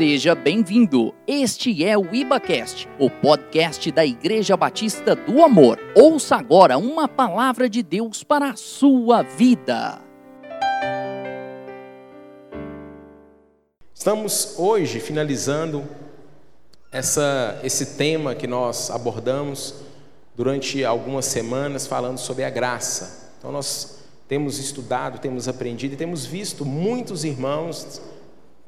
Seja bem-vindo. Este é o IbaCast, o podcast da Igreja Batista do Amor. Ouça agora uma palavra de Deus para a sua vida. Estamos hoje finalizando essa, esse tema que nós abordamos durante algumas semanas, falando sobre a graça. Então, nós temos estudado, temos aprendido e temos visto muitos irmãos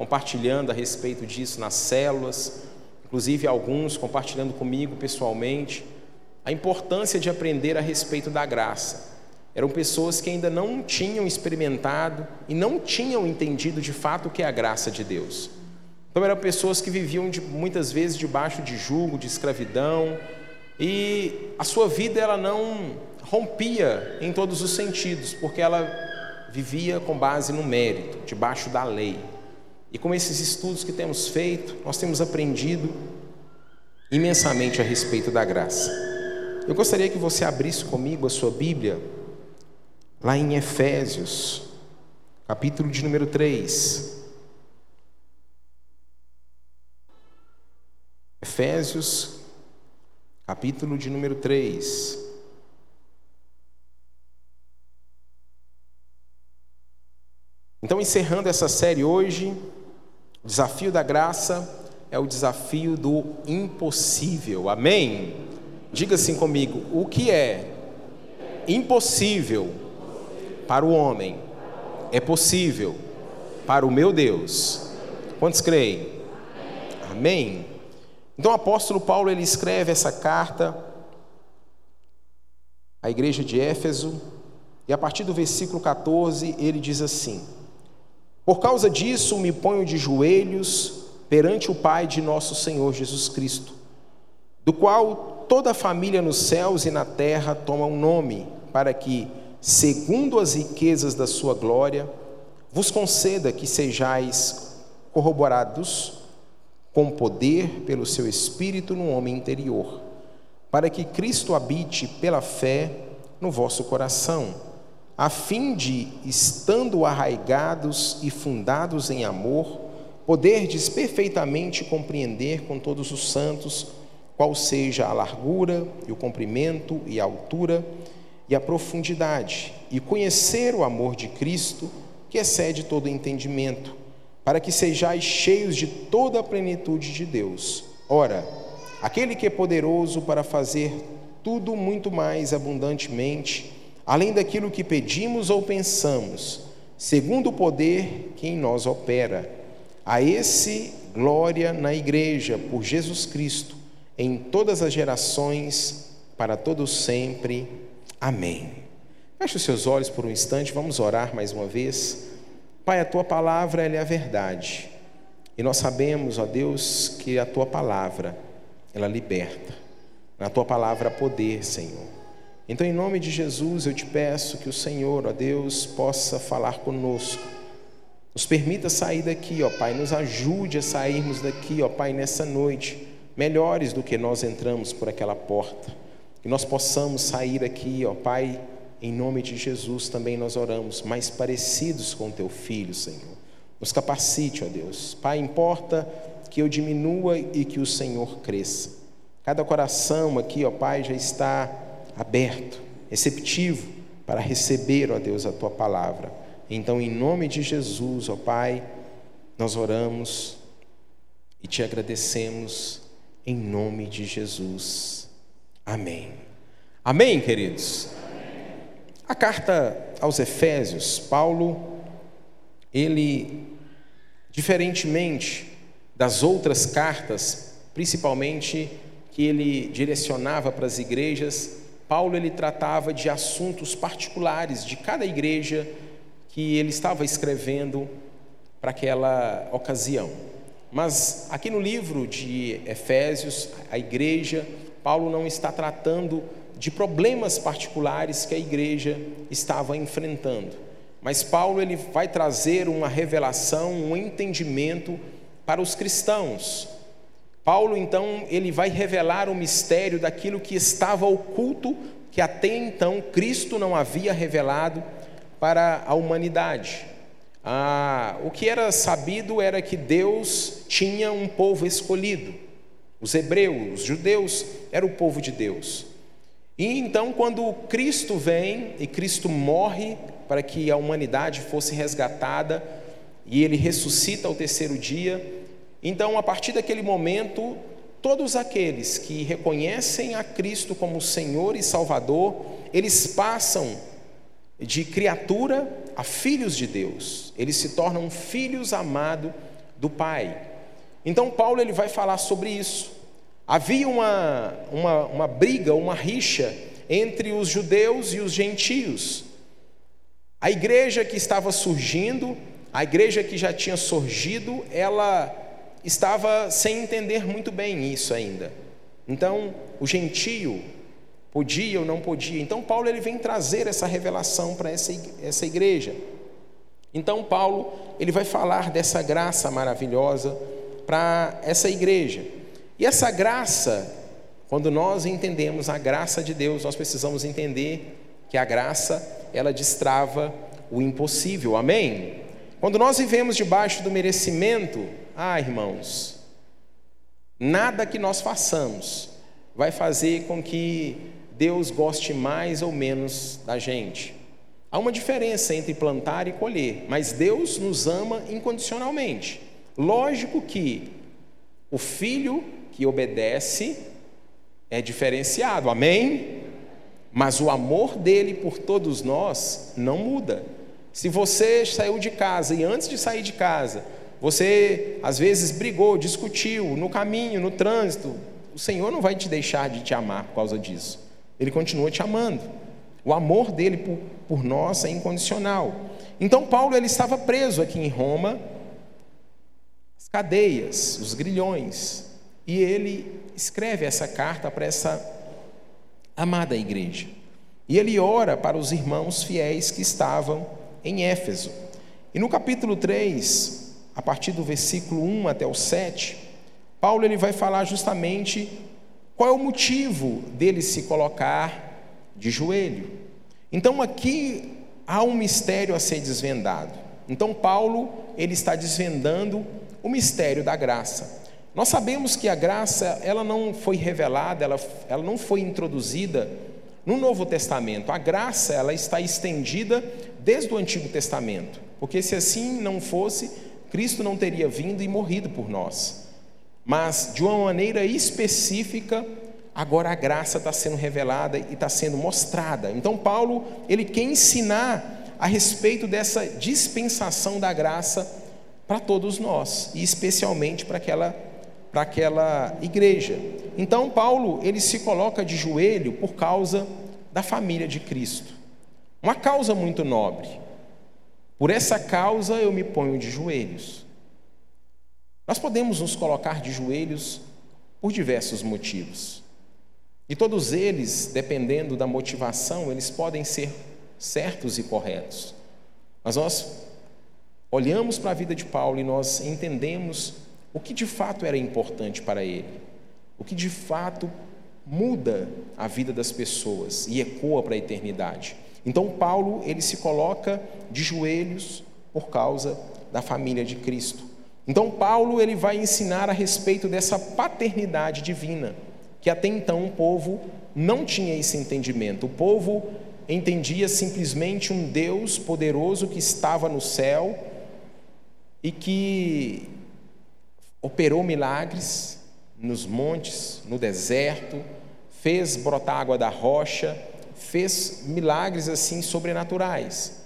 compartilhando a respeito disso nas células, inclusive alguns compartilhando comigo pessoalmente, a importância de aprender a respeito da graça. Eram pessoas que ainda não tinham experimentado e não tinham entendido de fato o que é a graça de Deus. Então eram pessoas que viviam de, muitas vezes debaixo de julgo, de escravidão, e a sua vida ela não rompia em todos os sentidos, porque ela vivia com base no mérito, debaixo da lei. E com esses estudos que temos feito, nós temos aprendido imensamente a respeito da graça. Eu gostaria que você abrisse comigo a sua Bíblia, lá em Efésios, capítulo de número 3. Efésios, capítulo de número 3. Então, encerrando essa série hoje, o desafio da graça é o desafio do impossível. Amém? Diga assim comigo: o que é impossível para o homem é possível para o meu Deus. Quantos creem? Amém? Então o apóstolo Paulo ele escreve essa carta à igreja de Éfeso, e a partir do versículo 14 ele diz assim: por causa disso, me ponho de joelhos perante o Pai de nosso Senhor Jesus Cristo, do qual toda a família nos céus e na terra toma um nome, para que, segundo as riquezas da sua glória, vos conceda que sejais corroborados com poder pelo seu Espírito no homem interior, para que Cristo habite pela fé no vosso coração a fim de, estando arraigados e fundados em amor, poderdes perfeitamente compreender com todos os santos qual seja a largura e o comprimento e a altura e a profundidade, e conhecer o amor de Cristo, que excede todo entendimento, para que sejais cheios de toda a plenitude de Deus. Ora, aquele que é poderoso para fazer tudo muito mais abundantemente, além daquilo que pedimos ou pensamos, segundo o poder que em nós opera. A esse glória na igreja por Jesus Cristo, em todas as gerações, para todos sempre. Amém. Feche os seus olhos por um instante, vamos orar mais uma vez. Pai, a tua palavra é a verdade. E nós sabemos, ó Deus, que a tua palavra ela liberta. Na tua palavra há poder, Senhor. Então, em nome de Jesus, eu te peço que o Senhor, ó Deus, possa falar conosco. Nos permita sair daqui, ó Pai, nos ajude a sairmos daqui, ó Pai, nessa noite, melhores do que nós entramos por aquela porta. Que nós possamos sair aqui, ó Pai, em nome de Jesus também nós oramos, mais parecidos com teu filho, Senhor. Nos capacite, ó Deus. Pai, importa que eu diminua e que o Senhor cresça. Cada coração aqui, ó Pai, já está aberto, receptivo para receber, ó Deus, a tua palavra. Então, em nome de Jesus, ó Pai, nós oramos e te agradecemos em nome de Jesus. Amém. Amém, queridos. A carta aos Efésios, Paulo, ele, diferentemente das outras cartas, principalmente que ele direcionava para as igrejas, Paulo ele tratava de assuntos particulares de cada igreja que ele estava escrevendo para aquela ocasião. Mas aqui no livro de Efésios, a igreja, Paulo não está tratando de problemas particulares que a igreja estava enfrentando. Mas Paulo ele vai trazer uma revelação, um entendimento para os cristãos, Paulo então ele vai revelar o mistério daquilo que estava oculto, que até então Cristo não havia revelado para a humanidade. Ah, o que era sabido era que Deus tinha um povo escolhido. Os hebreus, os judeus, era o povo de Deus. E então, quando Cristo vem e Cristo morre para que a humanidade fosse resgatada, e ele ressuscita ao terceiro dia, então, a partir daquele momento, todos aqueles que reconhecem a Cristo como Senhor e Salvador, eles passam de criatura a filhos de Deus. Eles se tornam filhos amados do Pai. Então Paulo ele vai falar sobre isso. Havia uma, uma, uma briga, uma rixa entre os judeus e os gentios. A igreja que estava surgindo, a igreja que já tinha surgido, ela estava sem entender muito bem isso ainda. Então, o gentio podia ou não podia. Então, Paulo ele vem trazer essa revelação para essa, essa igreja. Então, Paulo ele vai falar dessa graça maravilhosa para essa igreja. E essa graça, quando nós entendemos a graça de Deus, nós precisamos entender que a graça ela destrava o impossível. Amém? Quando nós vivemos debaixo do merecimento, ah, irmãos, nada que nós façamos vai fazer com que Deus goste mais ou menos da gente. Há uma diferença entre plantar e colher, mas Deus nos ama incondicionalmente. Lógico que o filho que obedece é diferenciado, amém? Mas o amor dele por todos nós não muda. Se você saiu de casa e antes de sair de casa você às vezes brigou, discutiu no caminho, no trânsito. O Senhor não vai te deixar de te amar por causa disso. Ele continua te amando. O amor dele por, por nós é incondicional. Então Paulo ele estava preso aqui em Roma, as cadeias, os grilhões, e ele escreve essa carta para essa amada igreja. E ele ora para os irmãos fiéis que estavam em Éfeso. E no capítulo 3, a partir do versículo 1 até o 7, Paulo ele vai falar justamente qual é o motivo dele se colocar de joelho. Então aqui há um mistério a ser desvendado. Então Paulo ele está desvendando o mistério da graça. Nós sabemos que a graça ela não foi revelada, ela, ela não foi introduzida no Novo Testamento. A graça ela está estendida desde o Antigo Testamento, porque se assim não fosse, Cristo não teria vindo e morrido por nós. Mas, de uma maneira específica, agora a graça está sendo revelada e está sendo mostrada. Então, Paulo, ele quer ensinar a respeito dessa dispensação da graça para todos nós, e especialmente para aquela, para aquela igreja. Então, Paulo, ele se coloca de joelho por causa da família de Cristo. Uma causa muito nobre. Por essa causa eu me ponho de joelhos. Nós podemos nos colocar de joelhos por diversos motivos. E todos eles, dependendo da motivação, eles podem ser certos e corretos. Mas nós olhamos para a vida de Paulo e nós entendemos o que de fato era importante para ele, o que de fato muda a vida das pessoas e ecoa para a eternidade. Então Paulo, ele se coloca de joelhos por causa da família de Cristo. Então Paulo, ele vai ensinar a respeito dessa paternidade divina, que até então o povo não tinha esse entendimento. O povo entendia simplesmente um Deus poderoso que estava no céu e que operou milagres nos montes, no deserto, fez brotar água da rocha, fez milagres assim sobrenaturais.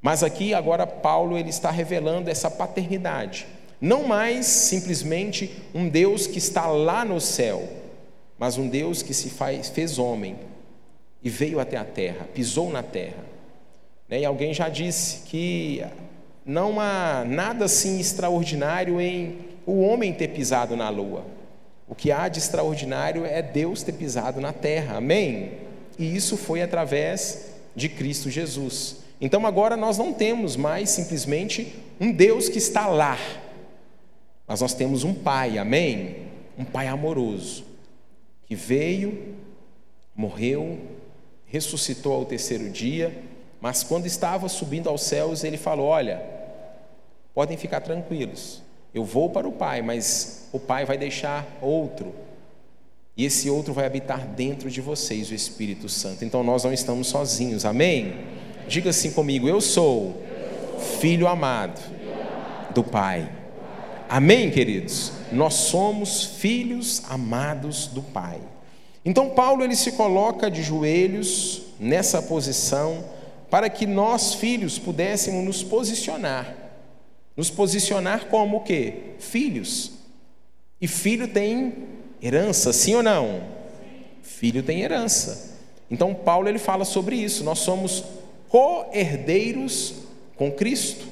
Mas aqui agora Paulo ele está revelando essa paternidade, não mais simplesmente um Deus que está lá no céu, mas um Deus que se faz, fez homem e veio até a terra, pisou na terra. Né, e alguém já disse que não há nada assim extraordinário em o homem ter pisado na lua. O que há de extraordinário é Deus ter pisado na terra. Amém? E isso foi através de Cristo Jesus. Então agora nós não temos mais simplesmente um Deus que está lá, mas nós temos um Pai, amém? Um Pai amoroso, que veio, morreu, ressuscitou ao terceiro dia, mas quando estava subindo aos céus, ele falou: Olha, podem ficar tranquilos. Eu vou para o Pai, mas o Pai vai deixar outro. E esse outro vai habitar dentro de vocês, o Espírito Santo. Então nós não estamos sozinhos, amém? Diga assim comigo: Eu sou filho amado do Pai. Amém, queridos? Nós somos filhos amados do Pai. Então Paulo ele se coloca de joelhos nessa posição para que nós filhos pudéssemos nos posicionar. Nos posicionar como o quê? Filhos. E filho tem herança, sim ou não? Filho tem herança. Então Paulo ele fala sobre isso. Nós somos co-herdeiros com Cristo.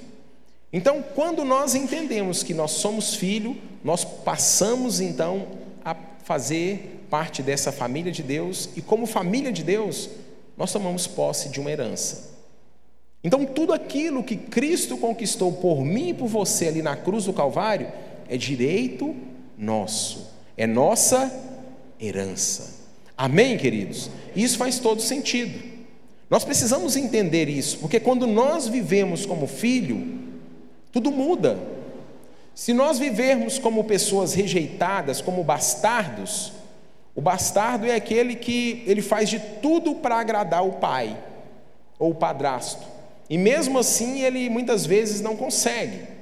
Então, quando nós entendemos que nós somos filho, nós passamos então a fazer parte dessa família de Deus e como família de Deus, nós tomamos posse de uma herança. Então, tudo aquilo que Cristo conquistou por mim e por você ali na cruz do Calvário é direito nosso, é nossa herança. Amém, queridos? Isso faz todo sentido. Nós precisamos entender isso, porque quando nós vivemos como filho, tudo muda. Se nós vivermos como pessoas rejeitadas, como bastardos, o bastardo é aquele que ele faz de tudo para agradar o pai ou o padrasto. E mesmo assim ele muitas vezes não consegue.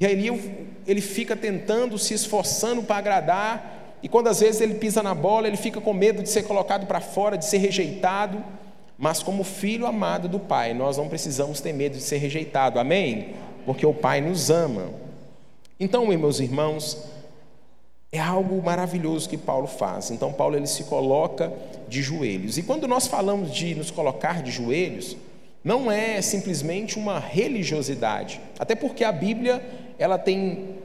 E aí ele fica tentando, se esforçando para agradar, e quando às vezes ele pisa na bola, ele fica com medo de ser colocado para fora, de ser rejeitado. Mas como filho amado do Pai, nós não precisamos ter medo de ser rejeitado. Amém? Porque o Pai nos ama. Então, meus irmãos, é algo maravilhoso que Paulo faz. Então, Paulo ele se coloca de joelhos. E quando nós falamos de nos colocar de joelhos, não é simplesmente uma religiosidade. Até porque a Bíblia, ela tem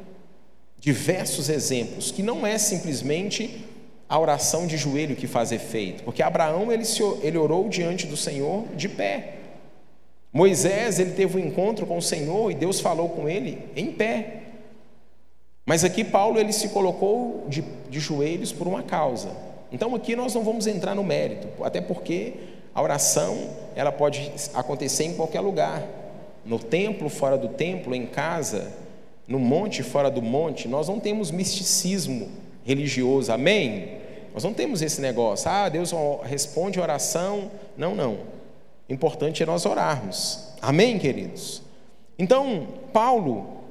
diversos exemplos que não é simplesmente a oração de joelho que faz efeito, porque Abraão ele, se, ele orou diante do Senhor de pé. Moisés ele teve um encontro com o Senhor e Deus falou com ele em pé. Mas aqui Paulo ele se colocou de, de joelhos por uma causa. Então aqui nós não vamos entrar no mérito, até porque a oração ela pode acontecer em qualquer lugar, no templo, fora do templo, em casa, no monte, fora do monte. Nós não temos misticismo religioso, amém? Nós não temos esse negócio, ah, Deus responde oração. Não, não. O importante é nós orarmos. Amém, queridos? Então, Paulo,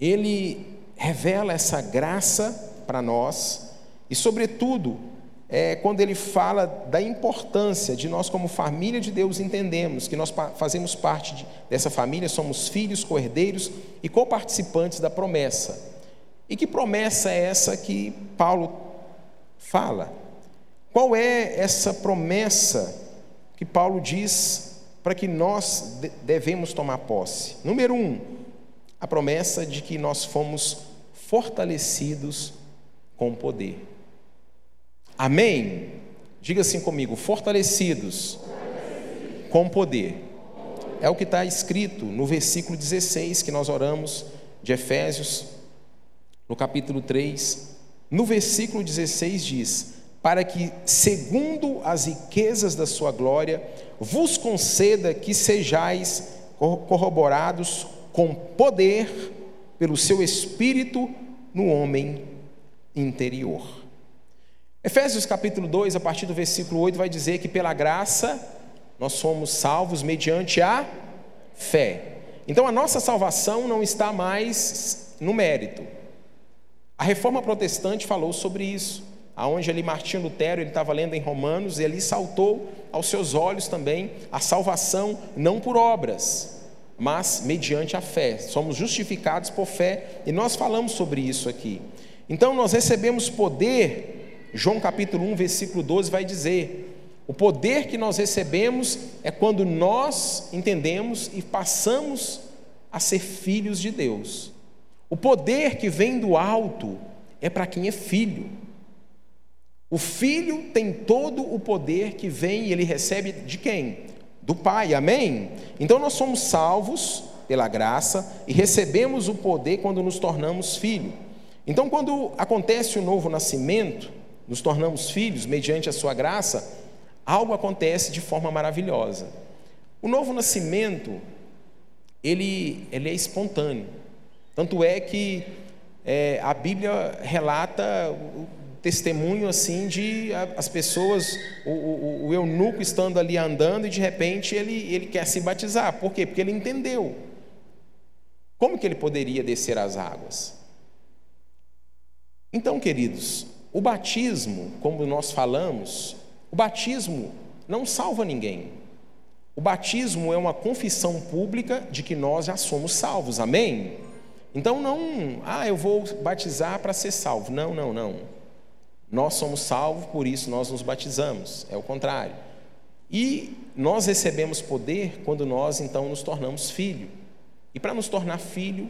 ele revela essa graça para nós e, sobretudo, é, quando ele fala da importância de nós, como família de Deus, entendemos que nós fazemos parte de, dessa família, somos filhos, cordeiros e coparticipantes da promessa. E que promessa é essa que Paulo fala. Qual é essa promessa que Paulo diz para que nós devemos tomar posse? Número um, a promessa de que nós fomos fortalecidos com poder. Amém? Diga assim comigo: fortalecidos com poder. É o que está escrito no versículo 16 que nós oramos de Efésios, no capítulo 3, no versículo 16 diz: Para que, segundo as riquezas da sua glória, vos conceda que sejais corroborados com poder pelo seu espírito no homem interior. Efésios capítulo 2, a partir do versículo 8, vai dizer que pela graça nós somos salvos mediante a fé. Então a nossa salvação não está mais no mérito, a reforma protestante falou sobre isso, aonde ali Martinho Lutero ele estava lendo em Romanos e ali saltou aos seus olhos também a salvação não por obras, mas mediante a fé. Somos justificados por fé e nós falamos sobre isso aqui. Então nós recebemos poder, João capítulo 1, versículo 12 vai dizer: o poder que nós recebemos é quando nós entendemos e passamos a ser filhos de Deus. O poder que vem do alto é para quem é filho. O filho tem todo o poder que vem e ele recebe de quem? Do Pai, amém? Então nós somos salvos pela graça e recebemos o poder quando nos tornamos filho. Então, quando acontece o novo nascimento, nos tornamos filhos mediante a sua graça, algo acontece de forma maravilhosa. O novo nascimento ele, ele é espontâneo. Tanto é que é, a Bíblia relata o testemunho assim de as pessoas, o, o, o, eunuco estando ali andando e de repente ele, ele quer se batizar. Por quê? Porque ele entendeu. Como que ele poderia descer as águas? Então, queridos, o batismo, como nós falamos, o batismo não salva ninguém. O batismo é uma confissão pública de que nós já somos salvos, amém? Então não, ah, eu vou batizar para ser salvo. Não, não, não. Nós somos salvos, por isso nós nos batizamos. É o contrário. E nós recebemos poder quando nós então nos tornamos filho. E para nos tornar filho,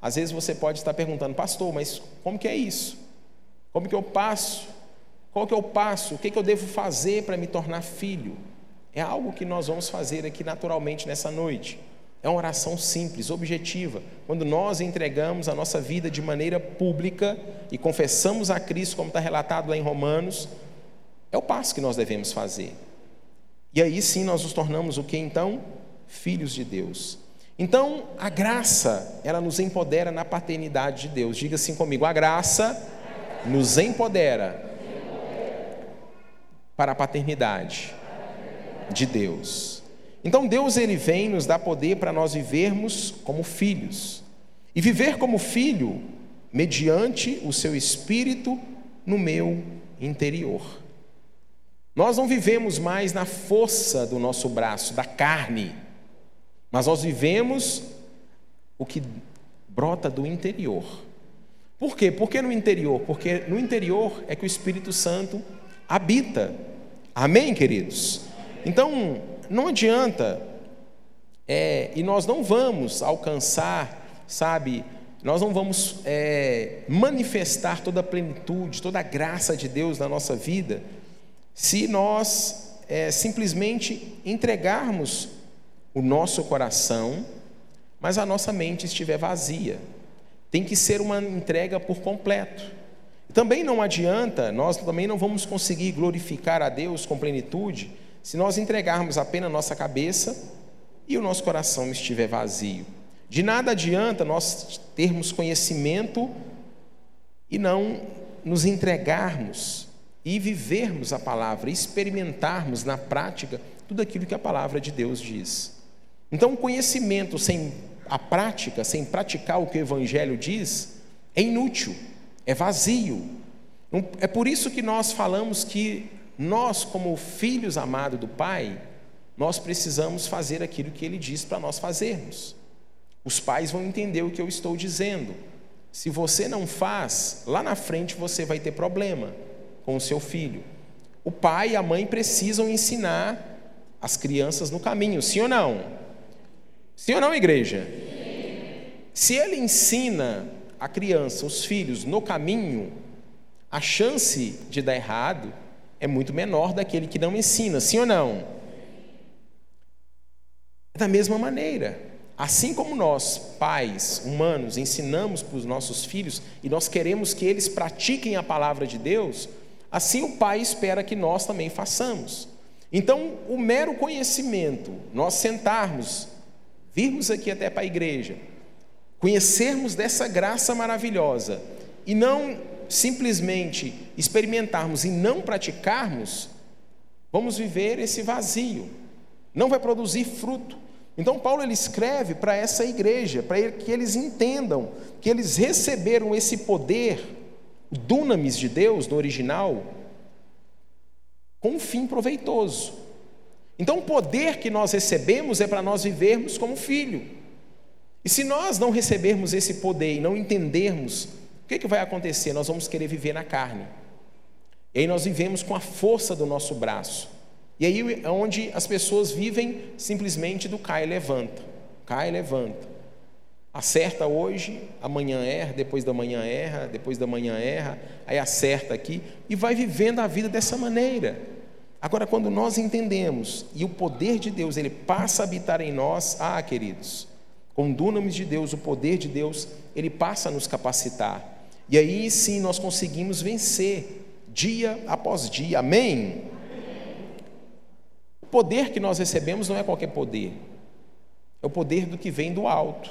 às vezes você pode estar perguntando, pastor, mas como que é isso? Como que eu passo? Qual que eu passo? O que, que eu devo fazer para me tornar filho? É algo que nós vamos fazer aqui naturalmente nessa noite. É uma oração simples, objetiva. Quando nós entregamos a nossa vida de maneira pública e confessamos a Cristo, como está relatado lá em Romanos, é o passo que nós devemos fazer. E aí sim nós nos tornamos o que então? Filhos de Deus. Então, a graça, ela nos empodera na paternidade de Deus. Diga assim comigo: a graça nos empodera para a paternidade de Deus. Então Deus ele vem nos dar poder para nós vivermos como filhos. E viver como filho mediante o seu espírito no meu interior. Nós não vivemos mais na força do nosso braço, da carne, mas nós vivemos o que brota do interior. Por quê? Por que no interior? Porque no interior é que o Espírito Santo habita. Amém, queridos? Então, não adianta, é, e nós não vamos alcançar, sabe, nós não vamos é, manifestar toda a plenitude, toda a graça de Deus na nossa vida, se nós é, simplesmente entregarmos o nosso coração, mas a nossa mente estiver vazia. Tem que ser uma entrega por completo. Também não adianta, nós também não vamos conseguir glorificar a Deus com plenitude se nós entregarmos apenas nossa cabeça e o nosso coração estiver vazio. De nada adianta nós termos conhecimento e não nos entregarmos e vivermos a palavra, experimentarmos na prática tudo aquilo que a palavra de Deus diz. Então, conhecimento sem a prática, sem praticar o que o Evangelho diz, é inútil, é vazio. É por isso que nós falamos que nós, como filhos amados do Pai, nós precisamos fazer aquilo que Ele diz para nós fazermos. Os pais vão entender o que eu estou dizendo. Se você não faz, lá na frente você vai ter problema com o seu filho. O pai e a mãe precisam ensinar as crianças no caminho, sim ou não? Sim ou não, igreja? Se ele ensina a criança, os filhos, no caminho, a chance de dar errado é muito menor daquele que não ensina, sim ou não? Da mesma maneira, assim como nós, pais humanos, ensinamos para os nossos filhos e nós queremos que eles pratiquem a palavra de Deus, assim o pai espera que nós também façamos. Então, o mero conhecimento, nós sentarmos, virmos aqui até para a igreja, conhecermos dessa graça maravilhosa e não simplesmente experimentarmos e não praticarmos, vamos viver esse vazio, não vai produzir fruto. Então Paulo ele escreve para essa igreja, para que eles entendam que eles receberam esse poder, dunamis de Deus no original, com um fim proveitoso. Então o poder que nós recebemos é para nós vivermos como filho. E se nós não recebermos esse poder e não entendermos o que, que vai acontecer? Nós vamos querer viver na carne. E aí nós vivemos com a força do nosso braço. E aí é onde as pessoas vivem simplesmente do cai e levanta. Cai e levanta. Acerta hoje, amanhã erra, depois da manhã erra, depois da manhã erra, aí acerta aqui e vai vivendo a vida dessa maneira. Agora, quando nós entendemos e o poder de Deus ele passa a habitar em nós, ah, queridos, com dunamis de Deus, o poder de Deus, ele passa a nos capacitar. E aí sim nós conseguimos vencer dia após dia. Amém? O poder que nós recebemos não é qualquer poder. é o poder do que vem do alto.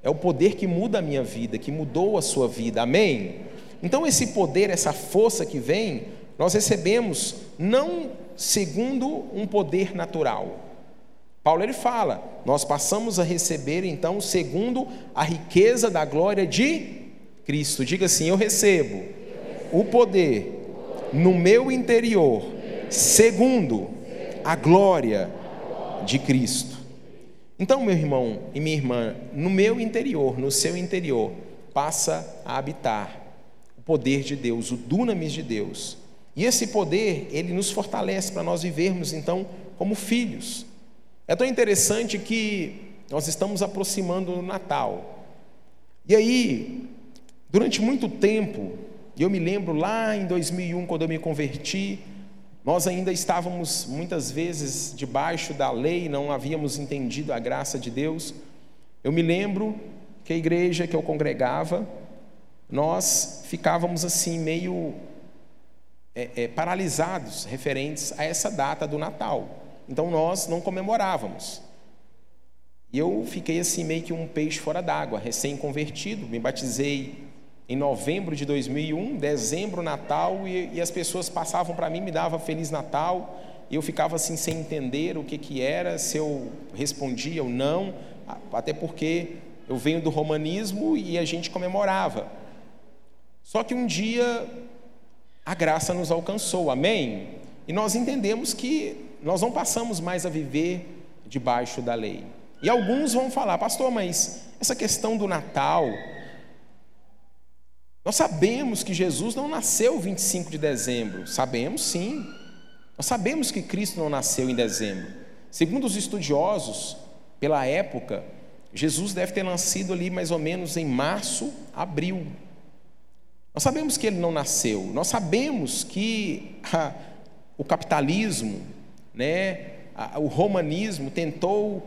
É o poder que muda a minha vida, que mudou a sua vida. Amém? Então, esse poder, essa força que vem, nós recebemos não segundo um poder natural. Paulo ele fala: nós passamos a receber então segundo a riqueza da glória de Cristo. Diga assim: eu recebo o poder no meu interior, segundo a glória de Cristo. Então, meu irmão e minha irmã, no meu interior, no seu interior, passa a habitar o poder de Deus, o dunamis de Deus. E esse poder, ele nos fortalece para nós vivermos então como filhos. É tão interessante que nós estamos aproximando do Natal. E aí, durante muito tempo, eu me lembro lá em 2001, quando eu me converti, nós ainda estávamos muitas vezes debaixo da lei, não havíamos entendido a graça de Deus. Eu me lembro que a igreja que eu congregava, nós ficávamos assim meio é, é, paralisados referentes a essa data do Natal. Então nós não comemorávamos. E eu fiquei assim meio que um peixe fora d'água, recém-convertido, me batizei em novembro de 2001, dezembro, Natal, e, e as pessoas passavam para mim, me davam Feliz Natal, e eu ficava assim sem entender o que, que era, se eu respondia ou não, até porque eu venho do romanismo e a gente comemorava. Só que um dia a graça nos alcançou, amém? E nós entendemos que nós não passamos mais a viver debaixo da lei. E alguns vão falar, pastor, mas essa questão do Natal, nós sabemos que Jesus não nasceu 25 de dezembro, sabemos sim. Nós sabemos que Cristo não nasceu em dezembro. Segundo os estudiosos, pela época, Jesus deve ter nascido ali mais ou menos em março, abril. Nós sabemos que ele não nasceu, nós sabemos que ah, o capitalismo, né, o romanismo tentou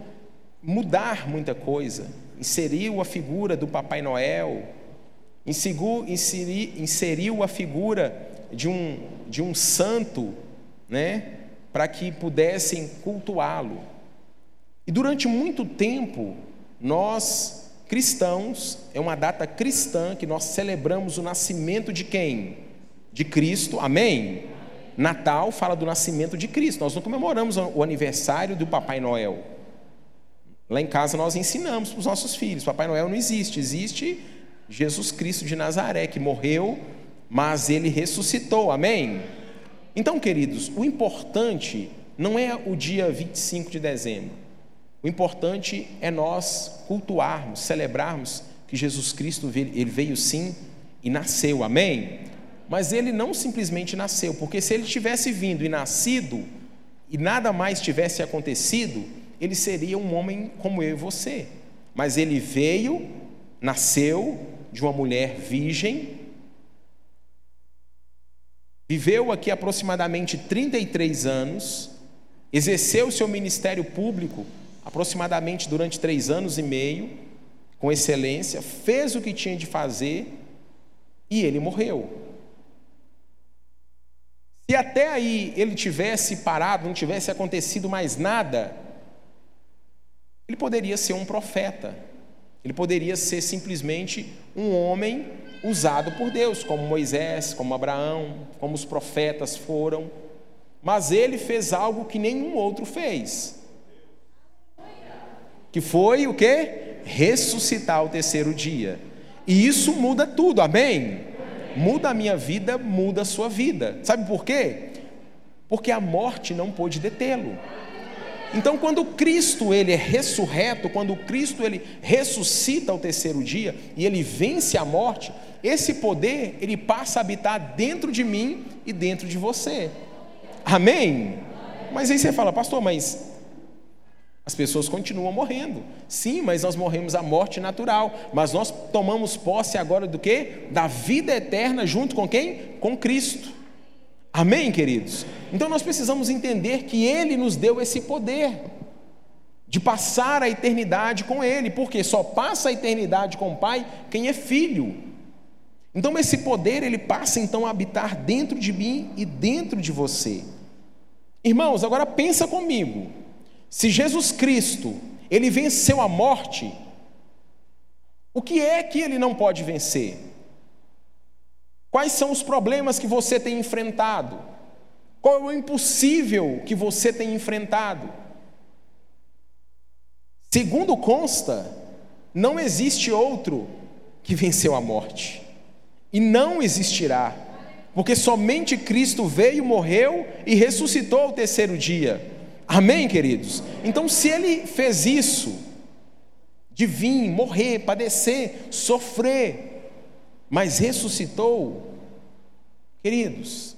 mudar muita coisa, inseriu a figura do Papai Noel, inseriu, inseriu a figura de um, de um santo, né, para que pudessem cultuá-lo. E durante muito tempo, nós cristãos, é uma data cristã que nós celebramos o nascimento de quem? De Cristo, amém? Natal fala do nascimento de Cristo. Nós não comemoramos o aniversário do Papai Noel. Lá em casa nós ensinamos para os nossos filhos: Papai Noel não existe, existe Jesus Cristo de Nazaré, que morreu, mas ele ressuscitou, amém? Então, queridos, o importante não é o dia 25 de dezembro, o importante é nós cultuarmos, celebrarmos que Jesus Cristo ele veio sim e nasceu, amém? Mas ele não simplesmente nasceu, porque se ele tivesse vindo e nascido e nada mais tivesse acontecido, ele seria um homem como eu e você. Mas ele veio, nasceu de uma mulher virgem, viveu aqui aproximadamente 33 anos, exerceu seu ministério público aproximadamente durante três anos e meio, com excelência, fez o que tinha de fazer e ele morreu. Se até aí ele tivesse parado, não tivesse acontecido mais nada, ele poderia ser um profeta, ele poderia ser simplesmente um homem usado por Deus, como Moisés, como Abraão, como os profetas foram, mas ele fez algo que nenhum outro fez. Que foi o que? Ressuscitar o terceiro dia. E isso muda tudo, amém? muda a minha vida, muda a sua vida. Sabe por quê? Porque a morte não pôde detê-lo. Então, quando Cristo ele é ressurreto, quando Cristo ele ressuscita ao terceiro dia e ele vence a morte, esse poder ele passa a habitar dentro de mim e dentro de você. Amém? Mas aí você fala, pastor, mas as pessoas continuam morrendo. Sim, mas nós morremos a morte natural. Mas nós tomamos posse agora do que? Da vida eterna junto com quem? Com Cristo. Amém, queridos? Então nós precisamos entender que Ele nos deu esse poder de passar a eternidade com Ele, porque só passa a eternidade com o Pai quem é filho. Então esse poder ele passa então a habitar dentro de mim e dentro de você. Irmãos, agora pensa comigo. Se Jesus Cristo, ele venceu a morte, o que é que ele não pode vencer? Quais são os problemas que você tem enfrentado? Qual é o impossível que você tem enfrentado? Segundo consta, não existe outro que venceu a morte, e não existirá, porque somente Cristo veio, morreu e ressuscitou ao terceiro dia. Amém, queridos? Então, se ele fez isso, de vir, morrer, padecer, sofrer, mas ressuscitou, queridos,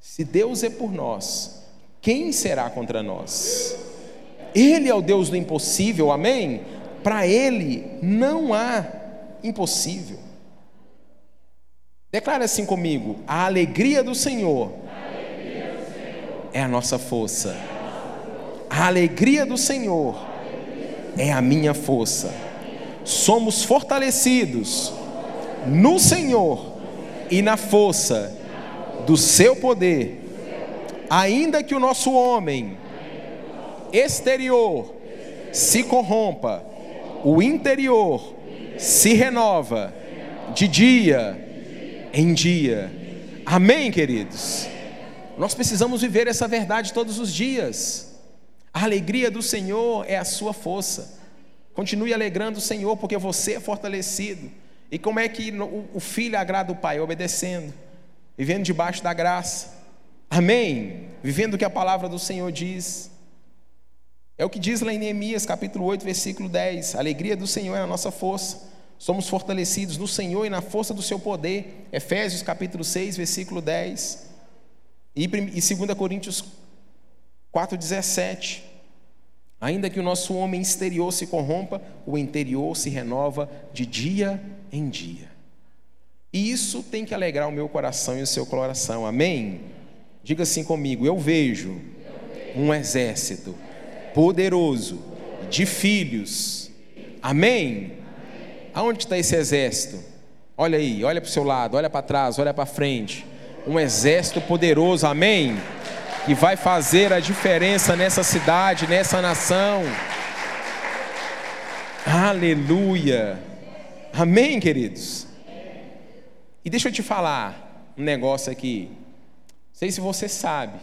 se Deus é por nós, quem será contra nós? Ele é o Deus do impossível, amém? Para Ele não há impossível. Declara assim comigo: a alegria do Senhor, alegria do Senhor. é a nossa força. A alegria do Senhor é a minha força. Somos fortalecidos no Senhor e na força do seu poder. Ainda que o nosso homem exterior se corrompa, o interior se renova de dia em dia. Amém, queridos? Nós precisamos viver essa verdade todos os dias. A alegria do Senhor é a sua força. Continue alegrando o Senhor, porque você é fortalecido. E como é que o filho agrada o pai? Obedecendo, vivendo debaixo da graça. Amém? Vivendo o que a palavra do Senhor diz. É o que diz lá em Neemias, capítulo 8, versículo 10. A alegria do Senhor é a nossa força. Somos fortalecidos no Senhor e na força do seu poder. Efésios, capítulo 6, versículo 10. E 2 Coríntios 4,17. Ainda que o nosso homem exterior se corrompa, o interior se renova de dia em dia. E isso tem que alegrar o meu coração e o seu coração, amém? Diga assim comigo: eu vejo um exército poderoso de filhos, amém? Aonde está esse exército? Olha aí, olha para o seu lado, olha para trás, olha para frente. Um exército poderoso, amém? Que vai fazer a diferença nessa cidade, nessa nação. Aleluia. Amém, queridos? E deixa eu te falar um negócio aqui. Não sei se você sabe.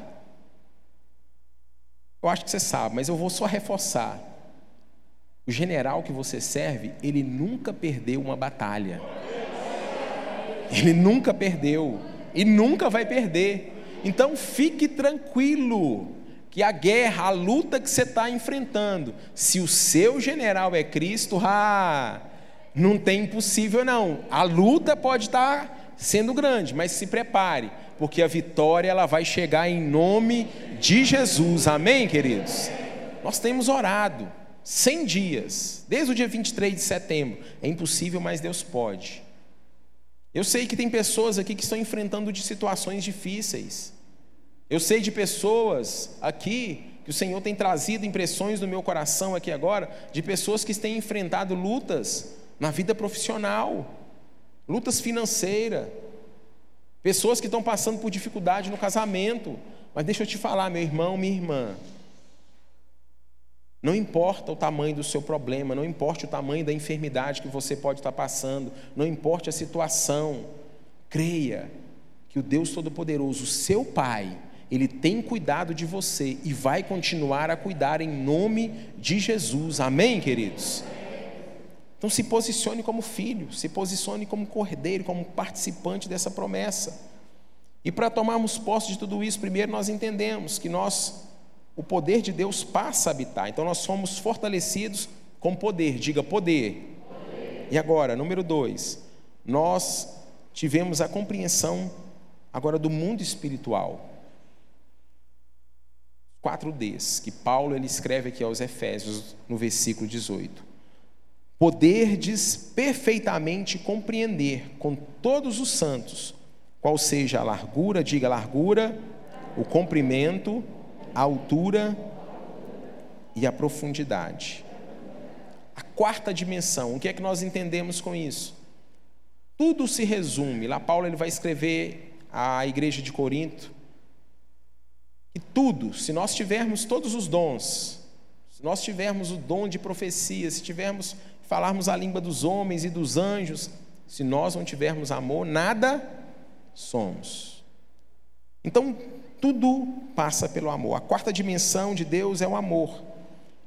Eu acho que você sabe, mas eu vou só reforçar. O general que você serve, ele nunca perdeu uma batalha. Ele nunca perdeu e nunca vai perder. Então fique tranquilo que a guerra, a luta que você está enfrentando, se o seu general é Cristo, ah, não tem impossível não. A luta pode estar tá sendo grande, mas se prepare, porque a vitória ela vai chegar em nome de Jesus. Amém, queridos? Nós temos orado 100 dias, desde o dia 23 de setembro. É impossível, mas Deus pode. Eu sei que tem pessoas aqui que estão enfrentando de situações difíceis. Eu sei de pessoas aqui que o Senhor tem trazido impressões no meu coração aqui agora, de pessoas que têm enfrentado lutas na vida profissional, lutas financeiras, pessoas que estão passando por dificuldade no casamento. Mas deixa eu te falar, meu irmão, minha irmã, não importa o tamanho do seu problema, não importa o tamanho da enfermidade que você pode estar passando, não importa a situação, creia que o Deus Todo-Poderoso, seu Pai, Ele tem cuidado de você e vai continuar a cuidar em nome de Jesus. Amém, queridos? Então se posicione como filho, se posicione como cordeiro, como participante dessa promessa. E para tomarmos posse de tudo isso, primeiro nós entendemos que nós o poder de Deus passa a habitar. Então nós somos fortalecidos com poder. Diga poder. poder. E agora, número dois, nós tivemos a compreensão agora do mundo espiritual. Quatro Ds que Paulo ele escreve aqui aos Efésios no versículo 18. Poderdes perfeitamente compreender com todos os santos qual seja a largura, diga largura, o comprimento, a altura e a profundidade. A quarta dimensão, o que é que nós entendemos com isso? Tudo se resume, lá Paulo ele vai escrever à igreja de Corinto, que tudo, se nós tivermos todos os dons, se nós tivermos o dom de profecia, se tivermos falarmos a língua dos homens e dos anjos, se nós não tivermos amor, nada somos. Então, tudo passa pelo amor. A quarta dimensão de Deus é o amor.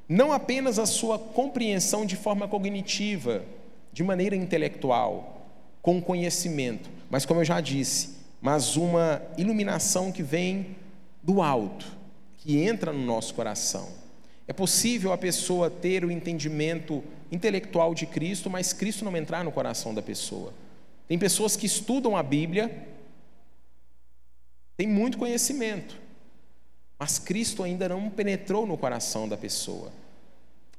Não apenas a sua compreensão de forma cognitiva, de maneira intelectual, com conhecimento, mas como eu já disse, mas uma iluminação que vem do alto, que entra no nosso coração. É possível a pessoa ter o entendimento intelectual de Cristo, mas Cristo não entrar no coração da pessoa. Tem pessoas que estudam a Bíblia, tem muito conhecimento, mas Cristo ainda não penetrou no coração da pessoa.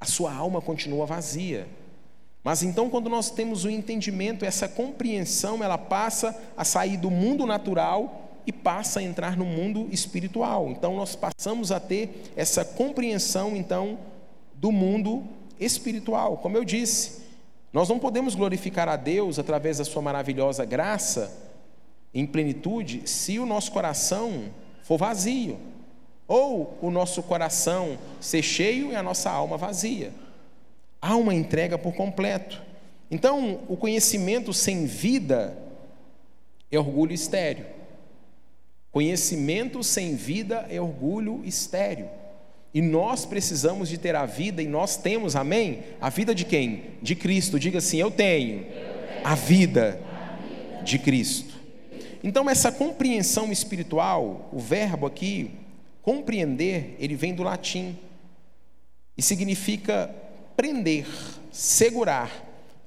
A sua alma continua vazia. Mas então, quando nós temos o entendimento, essa compreensão, ela passa a sair do mundo natural e passa a entrar no mundo espiritual. Então, nós passamos a ter essa compreensão, então, do mundo espiritual. Como eu disse, nós não podemos glorificar a Deus através da sua maravilhosa graça em plenitude se o nosso coração for vazio, ou o nosso coração ser cheio e a nossa alma vazia. Há uma entrega por completo. Então, o conhecimento sem vida é orgulho estéreo. Conhecimento sem vida é orgulho estéreo. E nós precisamos de ter a vida, e nós temos, amém? A vida de quem? De Cristo. Diga assim: Eu tenho a vida de Cristo. Então, essa compreensão espiritual, o verbo aqui, compreender, ele vem do latim e significa prender, segurar,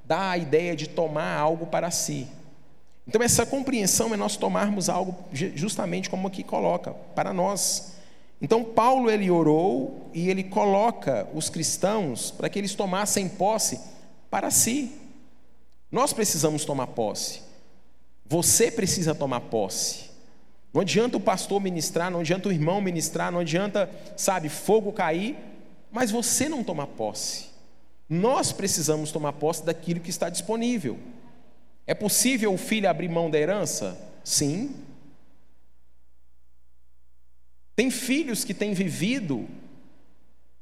dá a ideia de tomar algo para si. Então, essa compreensão é nós tomarmos algo justamente como aqui coloca, para nós. Então Paulo ele orou e ele coloca os cristãos para que eles tomassem posse para si. Nós precisamos tomar posse. Você precisa tomar posse. Não adianta o pastor ministrar, não adianta o irmão ministrar, não adianta, sabe, fogo cair, mas você não tomar posse. Nós precisamos tomar posse daquilo que está disponível. É possível o filho abrir mão da herança? Sim, tem filhos que têm vivido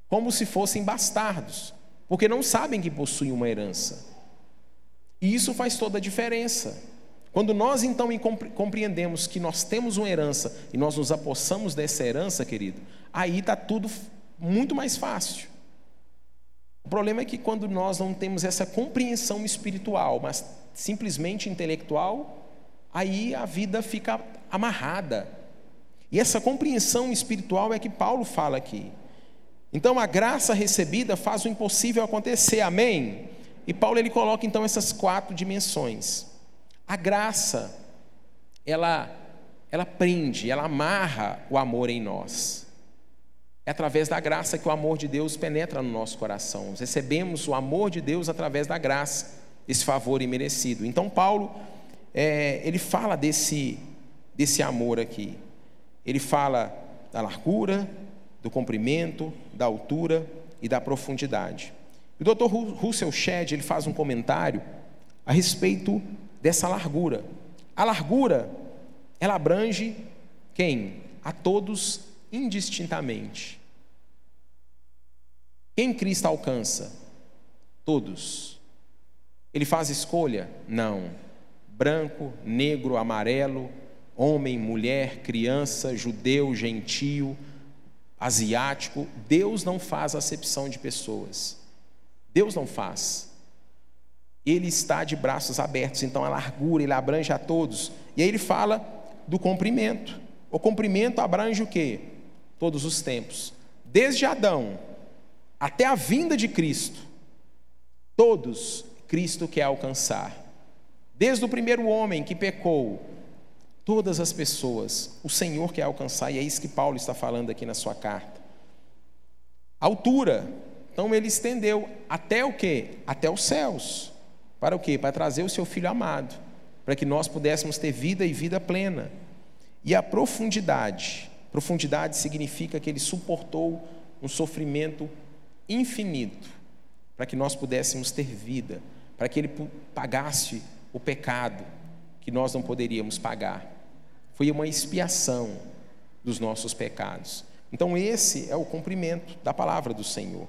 como se fossem bastardos, porque não sabem que possuem uma herança. E isso faz toda a diferença. Quando nós então compreendemos que nós temos uma herança e nós nos apossamos dessa herança, querido, aí está tudo muito mais fácil. O problema é que quando nós não temos essa compreensão espiritual, mas simplesmente intelectual, aí a vida fica amarrada, e essa compreensão espiritual é que Paulo fala aqui. Então a graça recebida faz o impossível acontecer, amém? E Paulo ele coloca então essas quatro dimensões. A graça, ela, ela prende, ela amarra o amor em nós. É através da graça que o amor de Deus penetra no nosso coração. Nós recebemos o amor de Deus através da graça, esse favor imerecido. Então Paulo, é, ele fala desse, desse amor aqui. Ele fala da largura, do comprimento, da altura e da profundidade. O Dr. Russell Shedd ele faz um comentário a respeito dessa largura. A largura, ela abrange quem? A todos indistintamente. Quem Cristo alcança? Todos. Ele faz escolha? Não. Branco, negro, amarelo, homem, mulher, criança, judeu, gentio, asiático, Deus não faz acepção de pessoas. Deus não faz. Ele está de braços abertos, então a largura, ele abrange a todos. E aí ele fala do comprimento. O comprimento abrange o quê? Todos os tempos. Desde Adão até a vinda de Cristo. Todos Cristo quer alcançar. Desde o primeiro homem que pecou Todas as pessoas, o Senhor quer alcançar, e é isso que Paulo está falando aqui na sua carta. Altura, então ele estendeu até o quê? Até os céus. Para o quê? Para trazer o seu filho amado, para que nós pudéssemos ter vida e vida plena. E a profundidade, profundidade significa que ele suportou um sofrimento infinito, para que nós pudéssemos ter vida, para que ele pagasse o pecado que nós não poderíamos pagar. Foi uma expiação dos nossos pecados. Então, esse é o cumprimento da palavra do Senhor.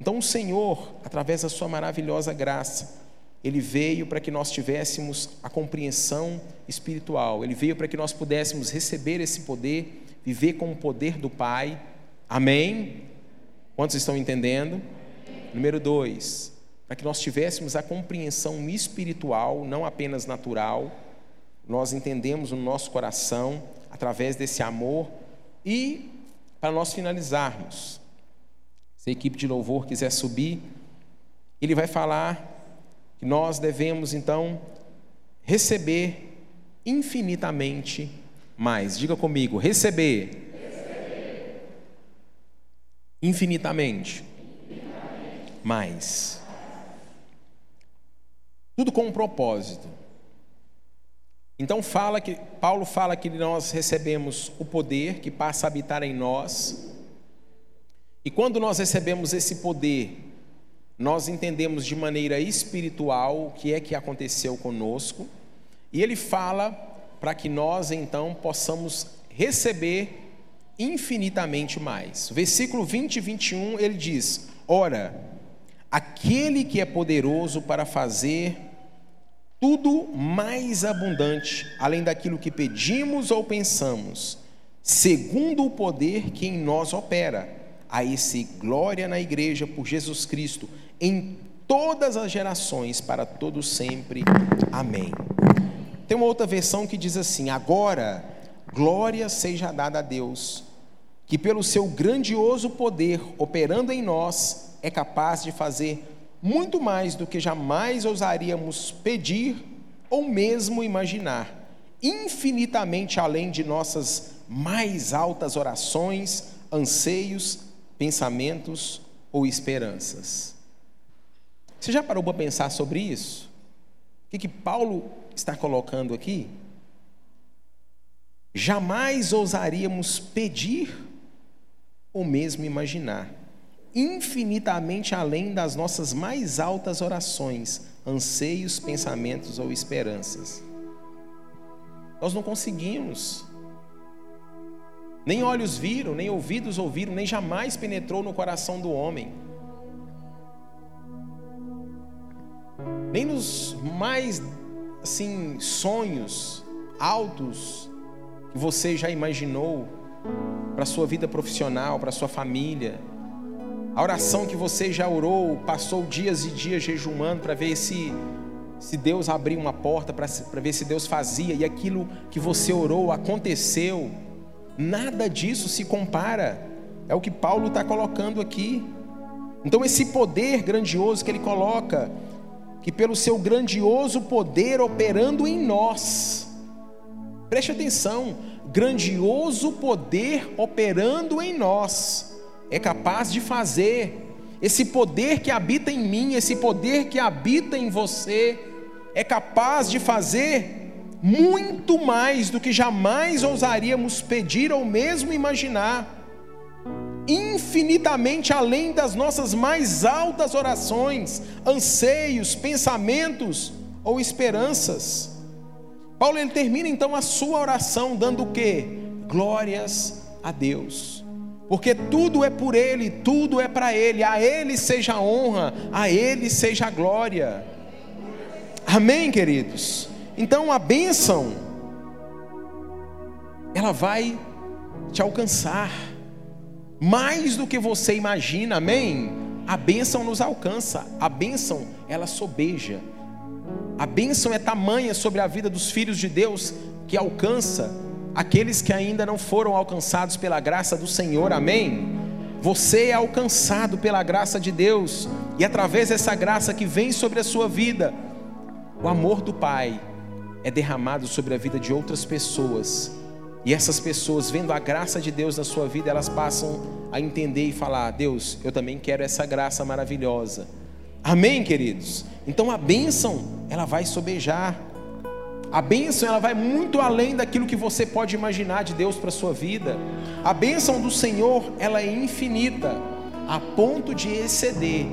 Então, o Senhor, através da Sua maravilhosa graça, Ele veio para que nós tivéssemos a compreensão espiritual, Ele veio para que nós pudéssemos receber esse poder, viver com o poder do Pai. Amém? Quantos estão entendendo? Número dois, para que nós tivéssemos a compreensão espiritual, não apenas natural, nós entendemos no nosso coração, através desse amor, e para nós finalizarmos, se a equipe de louvor quiser subir, ele vai falar que nós devemos então receber infinitamente mais. Diga comigo, receber. receber. Infinitamente. infinitamente mais. Tudo com um propósito. Então fala que Paulo fala que nós recebemos o poder que passa a habitar em nós. E quando nós recebemos esse poder, nós entendemos de maneira espiritual o que é que aconteceu conosco. E ele fala para que nós então possamos receber infinitamente mais. Versículo 20 e 21 ele diz: Ora, aquele que é poderoso para fazer tudo mais abundante, além daquilo que pedimos ou pensamos, segundo o poder que em nós opera. A esse glória na igreja por Jesus Cristo, em todas as gerações, para todos sempre. Amém. Tem uma outra versão que diz assim: Agora, glória seja dada a Deus, que pelo seu grandioso poder operando em nós, é capaz de fazer muito mais do que jamais ousaríamos pedir ou mesmo imaginar, infinitamente além de nossas mais altas orações, anseios, pensamentos ou esperanças. Você já parou para pensar sobre isso? O que, que Paulo está colocando aqui? Jamais ousaríamos pedir ou mesmo imaginar infinitamente além das nossas mais altas orações, anseios, pensamentos ou esperanças. Nós não conseguimos. Nem olhos viram, nem ouvidos ouviram, nem jamais penetrou no coração do homem. Nem nos mais assim sonhos altos que você já imaginou para sua vida profissional, para sua família, a oração que você já orou, passou dias e dias jejumando para ver se, se Deus abria uma porta, para ver se Deus fazia, e aquilo que você orou aconteceu. Nada disso se compara. É o que Paulo está colocando aqui. Então, esse poder grandioso que ele coloca, que pelo seu grandioso poder operando em nós, preste atenção, grandioso poder operando em nós é capaz de fazer. Esse poder que habita em mim, esse poder que habita em você, é capaz de fazer muito mais do que jamais ousaríamos pedir ou mesmo imaginar, infinitamente além das nossas mais altas orações, anseios, pensamentos ou esperanças. Paulo ele termina então a sua oração dando o que? Glórias a Deus porque tudo é por Ele, tudo é para Ele, a Ele seja a honra, a Ele seja a glória. Amém, queridos? Então a bênção, ela vai te alcançar, mais do que você imagina, amém? A bênção nos alcança, a bênção, ela sobeja, a bênção é tamanha sobre a vida dos filhos de Deus que alcança aqueles que ainda não foram alcançados pela graça do Senhor, amém? Você é alcançado pela graça de Deus, e através dessa graça que vem sobre a sua vida, o amor do Pai é derramado sobre a vida de outras pessoas, e essas pessoas, vendo a graça de Deus na sua vida, elas passam a entender e falar: Deus, eu também quero essa graça maravilhosa. Amém, queridos? Então a bênção, ela vai sobejar. A bênção ela vai muito além daquilo que você pode imaginar de Deus para a sua vida. A bênção do Senhor ela é infinita, a ponto de exceder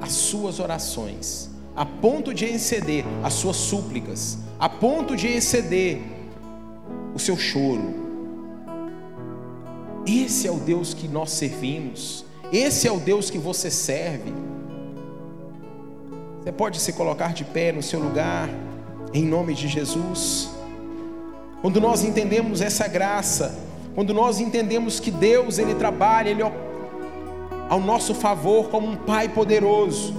as suas orações, a ponto de exceder as suas súplicas, a ponto de exceder o seu choro. Esse é o Deus que nós servimos. Esse é o Deus que você serve. Você pode se colocar de pé no seu lugar, em nome de Jesus. Quando nós entendemos essa graça, quando nós entendemos que Deus ele trabalha, ele ao nosso favor como um pai poderoso,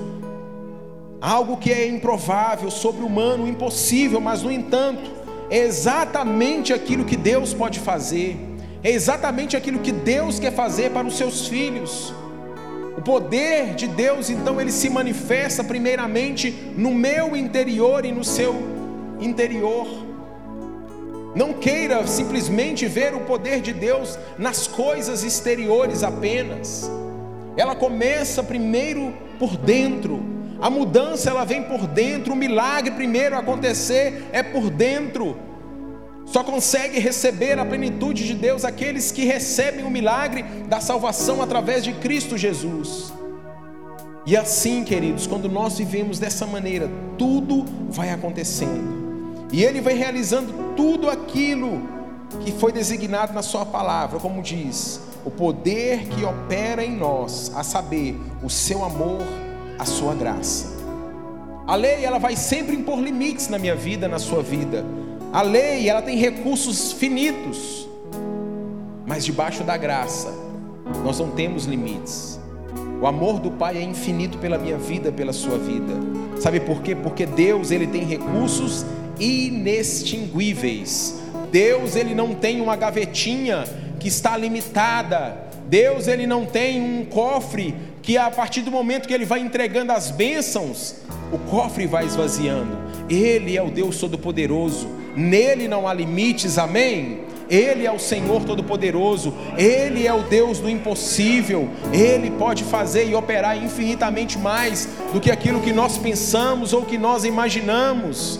algo que é improvável, sobre-humano, impossível, mas no entanto, é exatamente aquilo que Deus pode fazer. É exatamente aquilo que Deus quer fazer para os seus filhos. O poder de Deus, então, ele se manifesta primeiramente no meu interior e no seu interior. Não queira simplesmente ver o poder de Deus nas coisas exteriores apenas. Ela começa primeiro por dentro. A mudança ela vem por dentro, o milagre primeiro acontecer é por dentro. Só consegue receber a plenitude de Deus aqueles que recebem o milagre da salvação através de Cristo Jesus. E assim, queridos, quando nós vivemos dessa maneira, tudo vai acontecendo. E Ele vai realizando tudo aquilo que foi designado na Sua palavra, como diz, o poder que opera em nós, a saber, o seu amor, a sua graça. A lei, ela vai sempre impor limites na minha vida, na sua vida. A lei, ela tem recursos finitos, mas debaixo da graça, nós não temos limites. O amor do Pai é infinito pela minha vida, pela sua vida. Sabe por quê? Porque Deus, ele tem recursos inextinguíveis. Deus, ele não tem uma gavetinha que está limitada. Deus, ele não tem um cofre que a partir do momento que ele vai entregando as bênçãos, o cofre vai esvaziando. Ele é o Deus Todo-Poderoso nele não há limites, amém? Ele é o Senhor Todo-Poderoso, Ele é o Deus do impossível, Ele pode fazer e operar infinitamente mais do que aquilo que nós pensamos ou que nós imaginamos.